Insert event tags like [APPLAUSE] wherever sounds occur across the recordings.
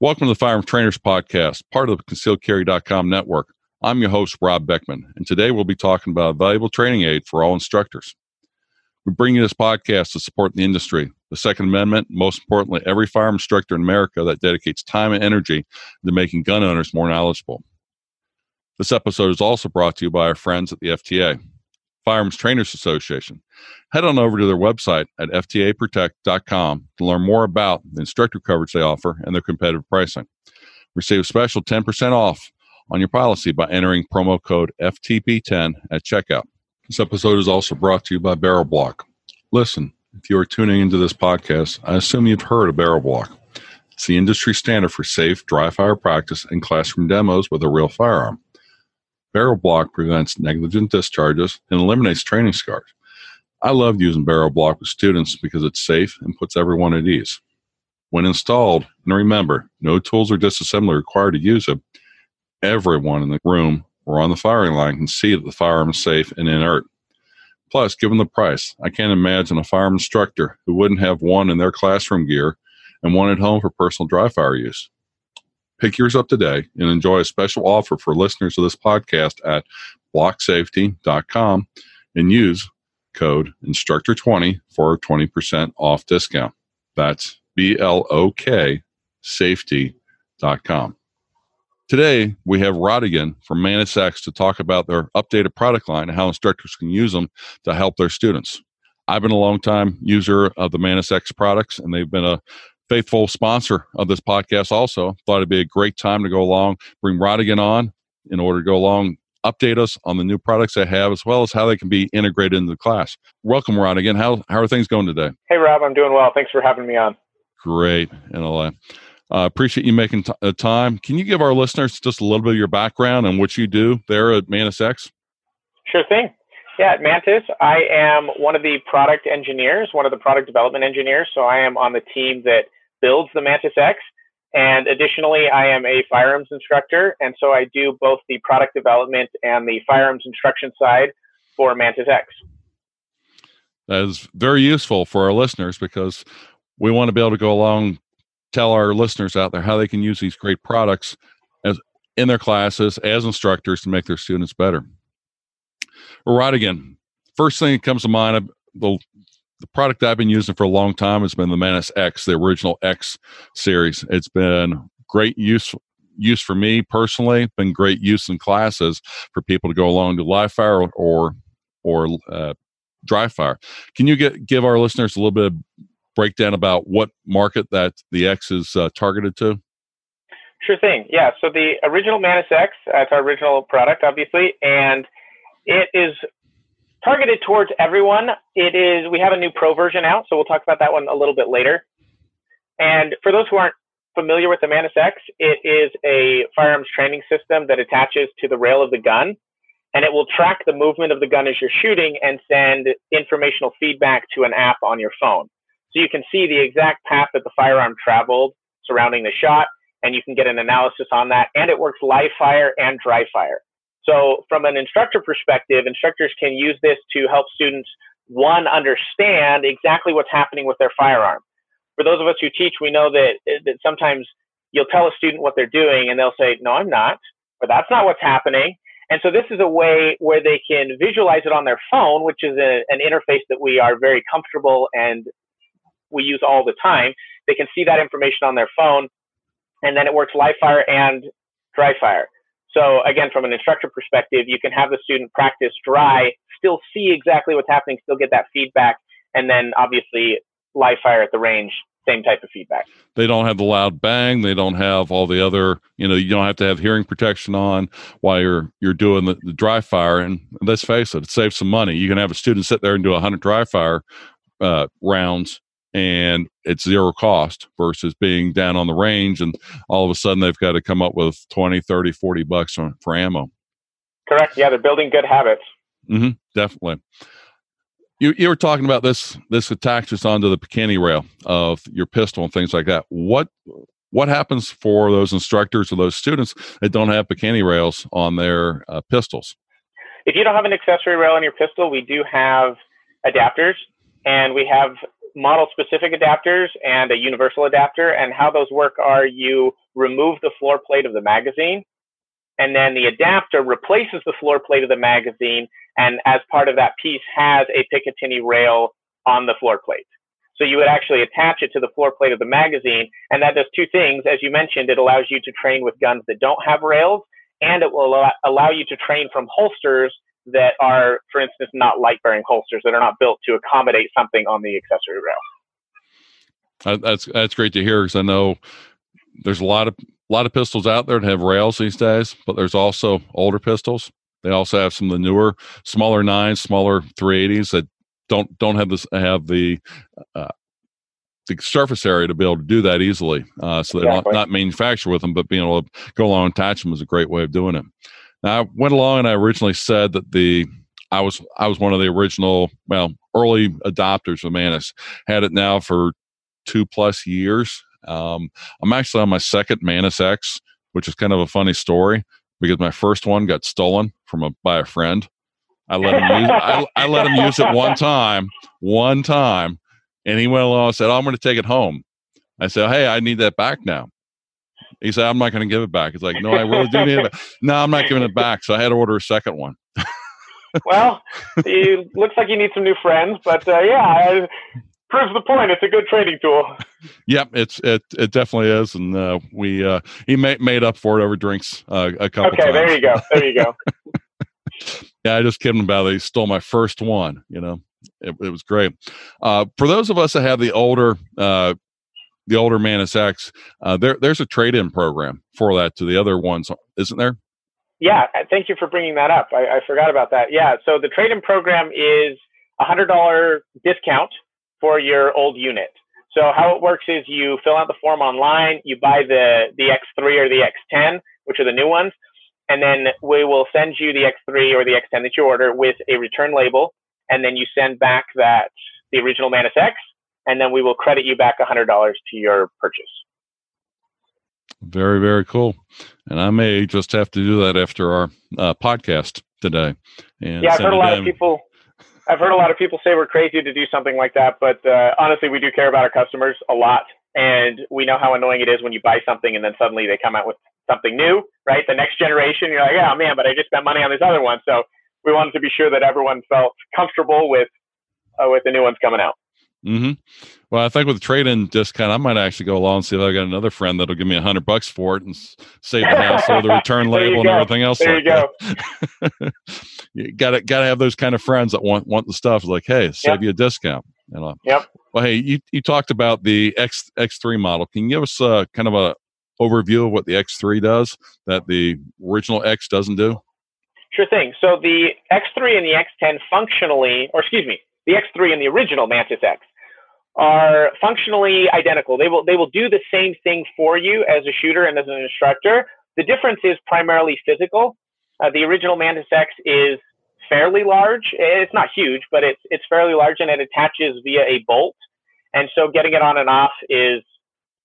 Welcome to the Firearm Trainers Podcast, part of the ConcealedCarry.com network. I'm your host, Rob Beckman, and today we'll be talking about a valuable training aid for all instructors. We bring you this podcast to support the industry, the Second Amendment, most importantly, every firearm instructor in America that dedicates time and energy to making gun owners more knowledgeable. This episode is also brought to you by our friends at the FTA. Firearms Trainers Association. Head on over to their website at ftaprotect.com to learn more about the instructor coverage they offer and their competitive pricing. Receive a special 10% off on your policy by entering promo code FTP10 at checkout. This episode is also brought to you by Barrel Blok. Listen, if you are tuning into this podcast, I assume you've heard of Barrel Blok. It's the industry standard for safe dry fire practice and classroom demos with a real firearm. Barrel Blok prevents negligent discharges and eliminates training scars. I love using Barrel Blok with students because it's safe and puts everyone at ease. When installed, and remember, no tools or disassembly required to use it, everyone in the room or on the firing line can see that the firearm is safe and inert. Plus, given the price, I can't imagine a firearm instructor who wouldn't have one in their classroom gear and one at home for personal dry fire use. Pick yours up today and enjoy a special offer for listeners of this podcast at bloksafety.com and use code instructor20 for a 20% off discount. That's B L O K safety.com. Today, we have Radigan from Mantis X to talk about their updated product line and how instructors can use them to help their students. I've been a long time user of the Mantis X products, and they've been a faithful sponsor of this podcast also. Thought it'd be a great time to go along, bring Radigan on in order to go along, update us on the new products they have, as well as how they can be integrated into the class. Welcome, Radigan. How, how are things going today? Hey, Rob. I'm doing well. Thanks for having me on. Great. And I'll uh, appreciate you making t- uh, time. Can you give our listeners just a little bit of your background and what you do there at Mantis X? Sure thing. Yeah, at Mantis, I am one of the product engineers, one of the product development engineers. So I am on the team that builds the Mantis X. And additionally, I am a firearms instructor. And so I do both the product development and the firearms instruction side for Mantis X. That is very useful for our listeners because we want to be able to go along, tell our listeners out there how they can use these great products as in their classes as instructors to make their students better. Radigan, first thing that comes to mind, the the product I've been using for a long time has been the Mantis X, the original X series. It's been great use use for me personally. Been great use in classes for people to go along to live fire or or uh, dry fire. Can you get give our listeners a little bit of breakdown about what market that the X is uh, targeted to? Sure thing. Yeah. So the original Mantis X, that's our original product, obviously, and it is targeted towards everyone. It is we have a new pro version out, so we'll talk about that one a little bit later. And for those who aren't familiar with the Mantis X, it is a firearms training system that attaches to the rail of the gun, and it will track the movement of the gun as you're shooting and send informational feedback to an app on your phone. So you can see the exact path that the firearm traveled surrounding the shot, and you can get an analysis on that. And it works live fire and dry fire. So, from an instructor perspective, instructors can use this to help students, one, understand exactly what's happening with their firearm. For those of us who teach, we know that, that sometimes you'll tell a student what they're doing and they'll say, No, I'm not, or that's not what's happening. And so, this is a way where they can visualize it on their phone, which is a, an interface that we are very comfortable and we use all the time. They can see that information on their phone, and then it works live fire and dry fire. So again, from an instructor perspective, you can have the student practice dry, still see exactly what's happening, still get that feedback, and then obviously live fire at the range, same type of feedback. They don't have the loud bang. They don't have all the other, you know, you don't have to have hearing protection on while you're you're doing the, the dry fire. And let's face it, it saves some money. You can have a student sit there and do a hundred dry fire uh, rounds and it's zero cost versus being down on the range and all of a sudden they've got to come up with 20 30 40 bucks for, for ammo. Correct. Yeah they're building good habits. Mm-hmm, definitely. You, you were talking about this this attaches onto the Picatinny rail of your pistol and things like that. What what happens for those instructors or those students that don't have Picatinny rails on their uh, pistols? If you don't have an accessory rail on your pistol we do have adapters and we have model specific adapters and a universal adapter. And how those work are you remove the floor plate of the magazine, and then the adapter replaces the floor plate of the magazine, and as part of that piece has a Picatinny rail on the floor plate. So you would actually attach it to the floor plate of the magazine, and that does two things. As you mentioned, it allows you to train with guns that don't have rails, and it will allow you to train from holsters that are, for instance, not light bearing holsters that are not built to accommodate something on the accessory rail. that's that's great to hear because I know there's a lot of a lot of pistols out there that have rails these days, but there's also older pistols. They also have some of the newer, smaller nines, smaller 380s that don't don't have this have the uh, the surface area to be able to do that easily. Uh, so they're exactly. not, not manufactured with them, but being able to go along and attach them is a great way of doing it. Now, I went along and I originally said that the I was I was one of the original well early adopters of Mantis. Had it now for two plus years. Um, I'm actually on my second Mantis X, which is kind of a funny story because my first one got stolen from a by a friend. I let him use I, I let him use it one [LAUGHS] time, one time, and he went along and said, oh, "I'm going to take it home." I said, "Hey, I need that back now." He said, I'm not going to give it back. He's like, no, I really do need it. Back. No, I'm not giving it back. So I had to order a second one. [LAUGHS] well, it looks like you need some new friends, but uh, yeah, proves the point. It's a good training tool. Yep, it's it it definitely is, and uh, we uh, he made made up for it over drinks uh, a couple. Okay, times. there you go. There you go. [LAUGHS] yeah, I just kidding about it. He stole my first one. You know, it, it was great. Uh, for those of us that have the older uh, the older Mantis X, uh, there there's a trade in program for that to the other ones, isn't there? Yeah, uh, thank you for bringing that up. I, I forgot about that. Yeah, so the trade in program is a hundred dollar discount for your old unit. So how it works is you fill out the form online, you buy the the X3 or the X10, which are the new ones, and then we will send you the X3 or the X10 that you order with a return label, and then you send back that the original Mantis X and then we will credit you back $100 to your purchase. Very, very cool. And I may just have to do that after our uh, podcast today. And yeah, I've heard a lot of people. I've heard a lot of people say we're crazy to do something like that, but uh, honestly, we do care about our customers a lot, and we know how annoying it is when you buy something and then suddenly they come out with something new, right? The next generation, you're like, yeah, oh, man, but I just spent money on this other one, so we wanted to be sure that everyone felt comfortable with uh, with the new ones coming out. Mm-hmm. Well, I think with the trade-in discount, I might actually go along and see if I got another friend that'll give me a hundred bucks for it and save the hassle, the [LAUGHS] return label, and everything else. There like you go. [LAUGHS] you gotta gotta have those kind of friends that want want the stuff. Like, hey, save yep. you a discount. You know. Yep. Well, hey, you, you talked about the X X3 model. Can you give us uh, kind of a overview of what the X3 does that the original X doesn't do? Sure thing. So the X3 and the X10 functionally, or excuse me, the X3 and the original Mantis X are functionally identical. They will they will do the same thing for you as a shooter and as an instructor. The difference is primarily physical. Uh, the original Mantis X is fairly large. It's not huge, but it's it's fairly large and it attaches via a bolt. And so getting it on and off is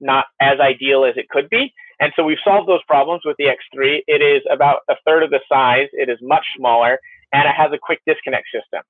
not as ideal as it could be. And so we've solved those problems with the X3. It is about a third of the size. It is much smaller and it has a quick disconnect system.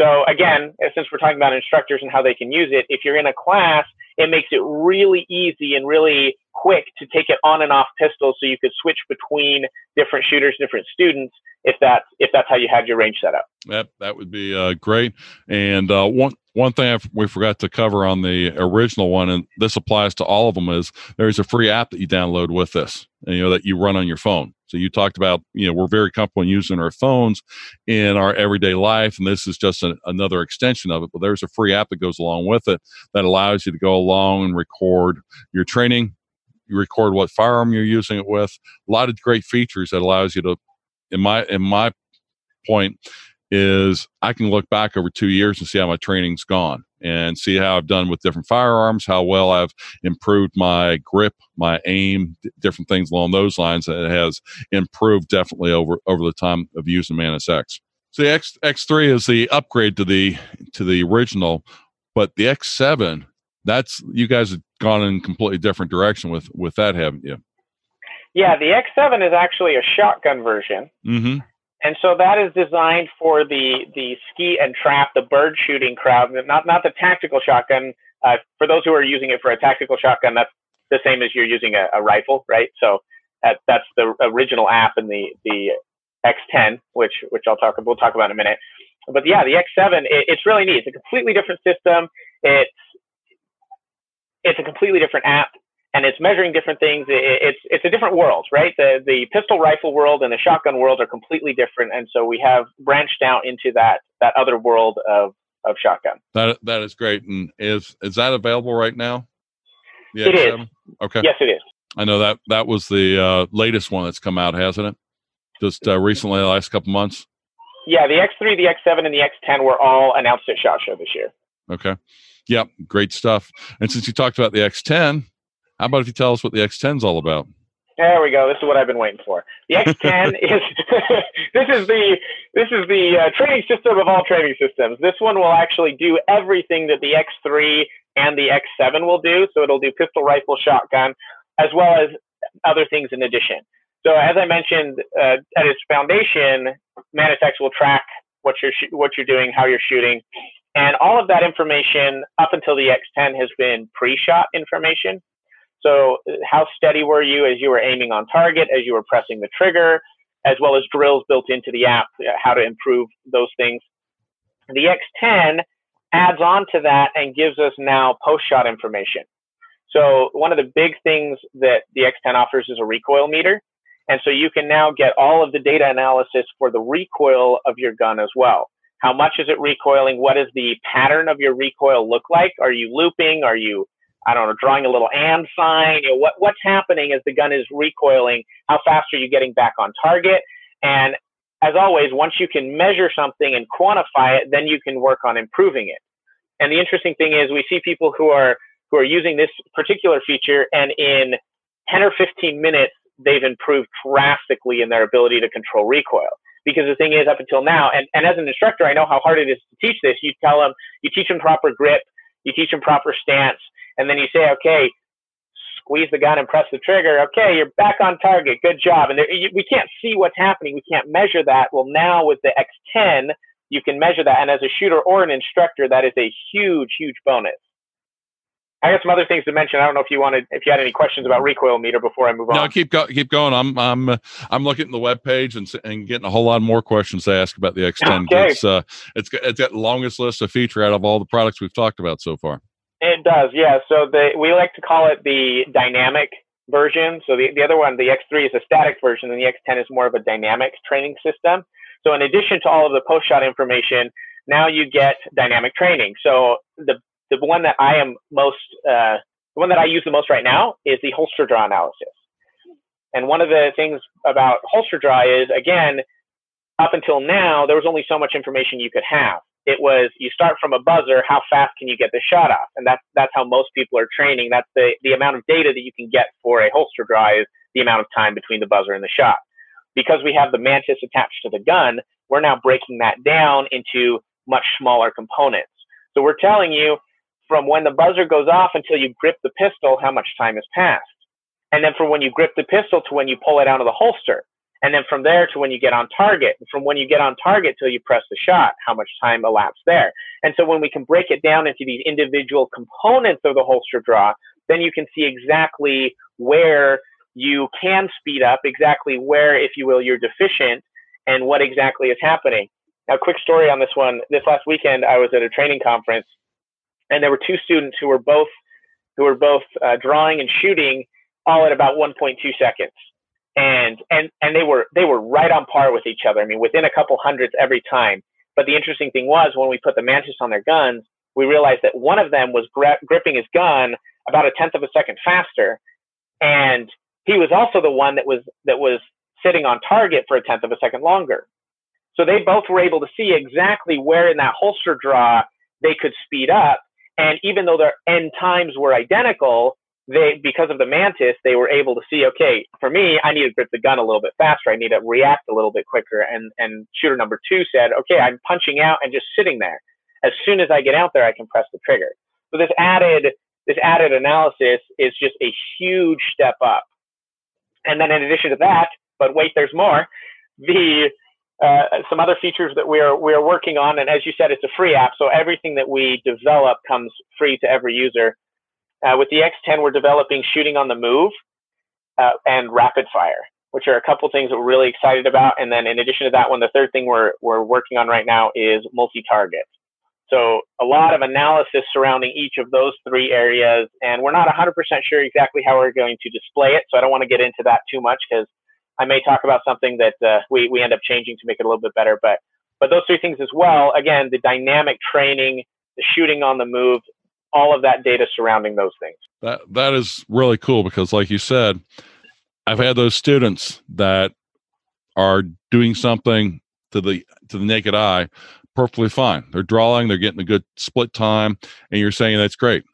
So again, since we're talking about instructors and how they can use it, if you're in a class, it makes it really easy and really quick to take it on and off pistols so you could switch between different shooters, different students if that's if that's how you had your range set up. Yep, that would be uh, great. And uh, one one thing I've, we forgot to cover on the original one, and this applies to all of them, is there's a free app that you download with this, and, you know that you run on your phone. So you talked about, you know, we're very comfortable in using our phones in our everyday life, and this is just another extension of it. But there's a free app that goes along with it that allows you to go along and record your training. You record what firearm you're using it with. A lot of great features that allows you to, in my in my point, is I can look back over two years and see how my training's gone and see how I've done with different firearms, how well I've improved my grip, my aim, d- different things along those lines. That has improved definitely over over the time of using Mantis X. So the X X3 is the upgrade to the to the original, but the X7 that's you guys have gone in a completely different direction with with that, haven't you? Yeah, the X7 is actually a shotgun version. Mm-hmm. And so that is designed for the the skeet and trap, the bird shooting crowd, not not the tactical shotgun. Uh, for those who are using it for a tactical shotgun, that's the same as you're using a, a rifle, right? So that, that's the original app in the the X10, which which I'll talk we'll talk about in a minute. But yeah, the X7, it, it's really neat. It's a completely different system. It's it's a completely different app and it's measuring different things. It's it's a different world, right? The the pistol rifle world and the shotgun world are completely different, and so we have branched out into that that other world of of shotgun. That that is great. And is is that available right now? The it X7? is. Okay. Yes, it is. I know that that was the uh, latest one that's come out, hasn't it? Just uh, recently, the last couple months. Yeah, the X3, the X7, and the X10 were all announced at Shot Show this year. Okay. Yep, great stuff. And since you talked about the X10, how about if you tell us what the X10 is all about? There we go. This is what I've been waiting for. The [LAUGHS] X10 is [LAUGHS] this is the this is the uh, training system of all training systems. This one will actually do everything that the X3 and the X7 will do. So it'll do pistol, rifle, shotgun, as well as other things in addition. So as I mentioned, uh, at its foundation, Mantis X will track what you're sh- what you're doing, how you're shooting, and all of that information up until the X10 has been pre-shot information. So how steady were you as you were aiming on target, as you were pressing the trigger, as well as drills built into the app, uh, how to improve those things. The X10 adds on to that and gives us now post-shot information. So one of the big things that the X10 offers is a recoil meter. And so you can now get all of the data analysis for the recoil of your gun as well. How much is it recoiling? What does the pattern of your recoil look like? Are you looping? Are you, I don't know, drawing a little and sign? You know, what, what's happening as the gun is recoiling? How fast are you getting back on target? And as always, once you can measure something and quantify it, then you can work on improving it. And the interesting thing is we see people who are who are using this particular feature and in 10 or 15 minutes they've improved drastically in their ability to control recoil because the thing is up until now and, and as an instructor i know how hard it is to teach this you tell them you teach them proper grip you teach them proper stance and then you say okay squeeze the gun and press the trigger okay you're back on target good job and there, you, we can't see what's happening we can't measure that well now with the x10 you can measure that and as a shooter or an instructor that is a huge huge bonus I got some other things to mention. I don't know if you wanted, if you had any questions about recoil meter before I move on. No, keep go, keep going. I'm I'm uh, I'm looking at the web page and and getting a whole lot more questions to ask about the X10. Okay. It's uh, it's it's got the longest list of feature out of all the products we've talked about so far. It does, yeah. So the we like to call it the dynamic version. So the the other one, the X3 is a static version, and the X10 is more of a dynamic training system. So in addition to all of the post shot information, now you get dynamic training. So the the one that I am most, uh, the one that I use the most right now is the holster draw analysis. And one of the things about holster draw is, again, up until now, there was only so much information you could have. It was you start from a buzzer, how fast can you get the shot off? And that's that's how most people are training. That's the the amount of data that you can get for a holster draw is the amount of time between the buzzer and the shot. Because we have the mantis attached to the gun, we're now breaking that down into much smaller components. So we're telling you from when the buzzer goes off until you grip the pistol, how much time has passed. And then from when you grip the pistol to when you pull it out of the holster. And then from there to when you get on target. From when you get on target till you press the shot, how much time elapsed there. And so when we can break it down into these individual components of the holster draw, then you can see exactly where you can speed up, exactly where, if you will, you're deficient, and what exactly is happening. Now, quick story on this one. This last weekend, I was at a training conference and there were two students who were both who were both uh, drawing and shooting all at about 1.2 seconds and and and they were they were right on par with each other. I mean within a couple hundreds every time. But the interesting thing was when we put the mantis on their guns we realized that one of them was gripping his gun about a tenth of a second faster. And he was also the one that was that was sitting on target for a tenth of a second longer. So they both were able to see exactly where in that holster draw they could speed up. And even though their end times were identical, they because of the mantis, they were able to see, okay, for me, I need to grip the gun a little bit faster. I need to react a little bit quicker. And and shooter number two said, okay, I'm punching out and just sitting there. As soon as I get out there, I can press the trigger. So this added this added analysis is just a huge step up. And then in addition to that, but wait, there's more. The uh, some other features that we are we are working on. And as you said, it's a free app, so everything that we develop comes free to every user. Uh, with the X10, we're developing shooting on the move uh, and rapid fire, which are a couple things that we're really excited about. And then in addition to that one, the third thing we're we're working on right now is multi-target. So a lot of analysis surrounding each of those three areas, and we're not 100% sure exactly how we're going to display it. So I don't want to get into that too much because I may talk about something that uh, we we end up changing to make it a little bit better. But but those three things as well. Again, the dynamic training, the shooting on the move, all of that data surrounding those things. That that is really cool because, like you said, I've had those students that are doing something to the to the naked eye perfectly fine. They're drawing, they're getting a good split time, and you're saying that's great.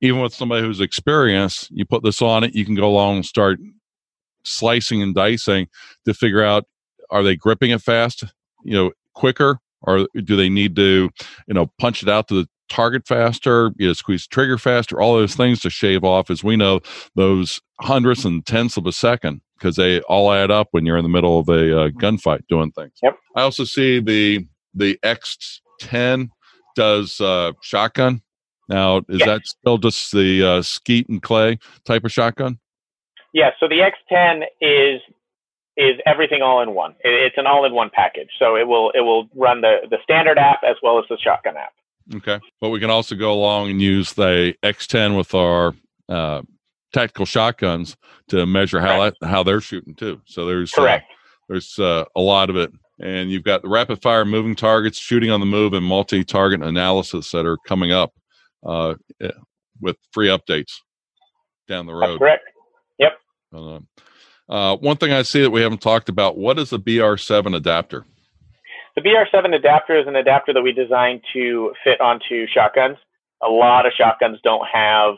Even with somebody who's experienced, you put this on it, you can go along and start slicing and dicing to figure out are they gripping it fast, you know, quicker, or do they need to, you know, punch it out to the target faster, you know, squeeze trigger faster, all those things to shave off, as we know, those hundredths and tenths of a second because they all add up when you're in the middle of a uh, gunfight doing things. Yep. I also see the the X10 does uh, shotgun. Now, is yes. that still just the uh, skeet and clay type of shotgun? Yeah. So the X10 is is everything all in one. It's an all in one package. So it will it will run the the standard app as well as the shotgun app. Okay, but we can also go along and use the X10 with our uh, tactical shotguns to measure how that, how they're shooting too. So there's uh, correct. There's uh, a lot of it and you've got the rapid fire moving targets, shooting on the move, and multi target analysis that are coming up uh, eh, with free updates down the road. That's correct. Yep. Uh, uh, one thing I see that we haven't talked about what is a BR7 adapter? The BR7 adapter is an adapter that we designed to fit onto shotguns. A lot of shotguns don't have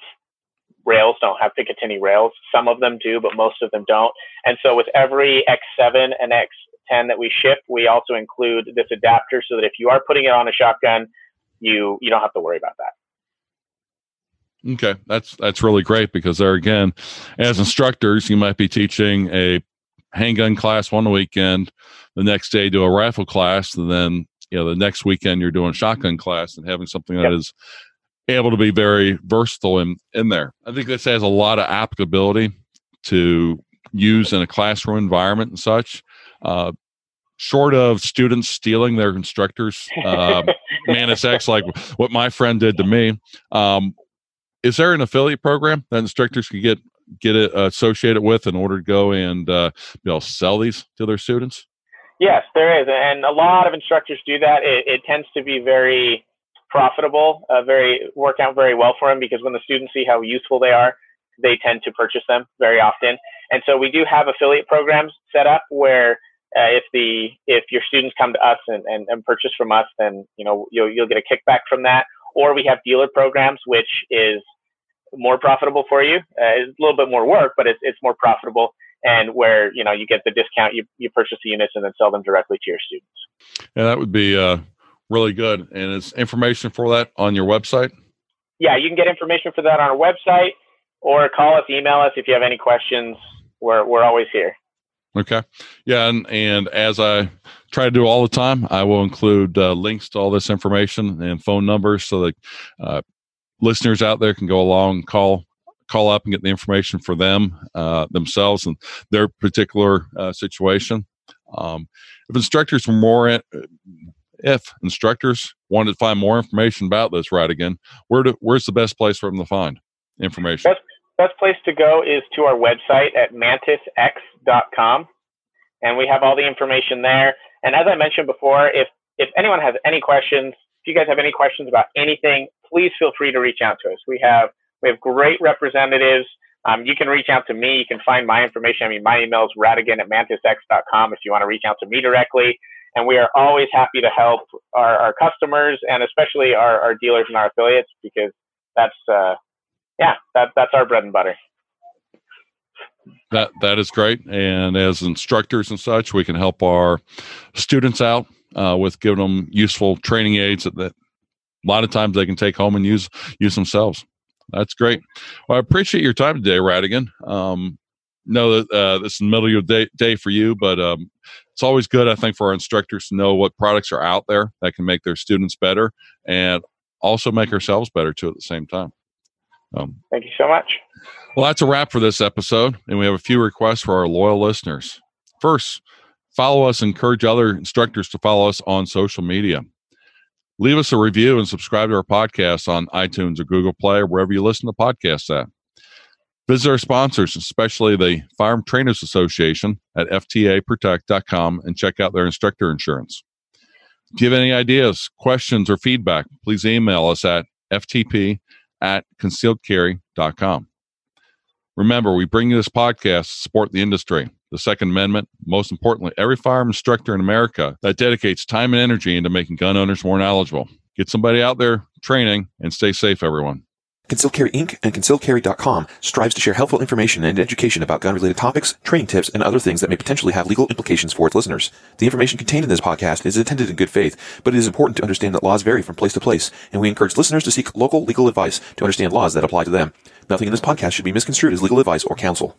rails, don't have Picatinny rails. Some of them do, but most of them don't. And so with every X7 and X 10 that we ship, we also include this adapter so that if you are putting it on a shotgun, you you don't have to worry about that. Okay, that's that's really great because there again, as instructors, you might be teaching a handgun class one weekend, the next day do a rifle class, and then you know the next weekend you're doing shotgun class and having something that yep. is able to be very versatile in in there. I think this has a lot of applicability to use in a classroom environment and such. Uh, short of students stealing their instructors uh, [LAUGHS] Mantis X, like what my friend did to me, um, is there an affiliate program that instructors can get get it associated with in order to go and uh, you know sell these to their students? Yes, there is, and a lot of instructors do that. It, it tends to be very profitable, uh, very work out very well for them because when the students see how useful they are, they tend to purchase them very often. And so we do have affiliate programs set up where uh, if the if your students come to us and, and, and purchase from us, then you know you'll you'll get a kickback from that. Or we have dealer programs, which is more profitable for you. Uh, it's a little bit more work, but it's it's more profitable, and where you know you get the discount, you you purchase the units and then sell them directly to your students. Yeah, that would be uh, really good. And is information for that on your website? Yeah, you can get information for that on our website, or call us, email us if you have any questions. We're we're always here. Okay. Yeah, and and as I try to do all the time, I will include uh, links to all this information and phone numbers so that uh, listeners out there can go along, call call up and get the information for them uh, themselves and their particular uh, situation. Um, if instructors were more, in, if instructors wanted to find more information about this, Radigan, where do, where's the best place for them to find information? Best, best place to go is to our website at mantisx.com. And we have all the information there. And as I mentioned before, if, if anyone has any questions, if you guys have any questions about anything, please feel free to reach out to us. We have, we have great representatives. Um, you can reach out to me. You can find my information. I mean, my email is radigan at mantisx.com if you want to reach out to me directly. And we are always happy to help our, our customers and especially our, our dealers and our affiliates because that's, uh, yeah, that, that's our bread and butter. That that is great, and as instructors and such, we can help our students out uh, with giving them useful training aids that, that a lot of times they can take home and use use themselves. That's great. Well, I appreciate your time today, Radigan. Um, know that uh, this is the middle of your day, day for you, but um, it's always good, I think, for our instructors to know what products are out there that can make their students better and also make ourselves better too at the same time. Um, Thank you so much. Well, that's a wrap for this episode, and we have a few requests for our loyal listeners. First, follow us encourage other instructors to follow us on social media. Leave us a review and subscribe to our podcast on iTunes or Google Play or wherever you listen to podcasts at. Visit our sponsors, especially the Firearm Trainers Association at ftaprotect.com and check out their instructor insurance. If you have any ideas, questions, or feedback, please email us at ftp at concealedcarry.com. Remember, we bring you this podcast to support the industry, the Second Amendment, most importantly, every firearm instructor in America that dedicates time and energy into making gun owners more knowledgeable. Get somebody out there training and stay safe, everyone. Concealed Carry Inc. and ConcealedCarry.com strives to share helpful information and education about gun-related topics, training tips, and other things that may potentially have legal implications for its listeners. The information contained in this podcast is intended in good faith, but it is important to understand that laws vary from place to place, and we encourage listeners to seek local legal advice to understand laws that apply to them. Nothing in this podcast should be misconstrued as legal advice or counsel.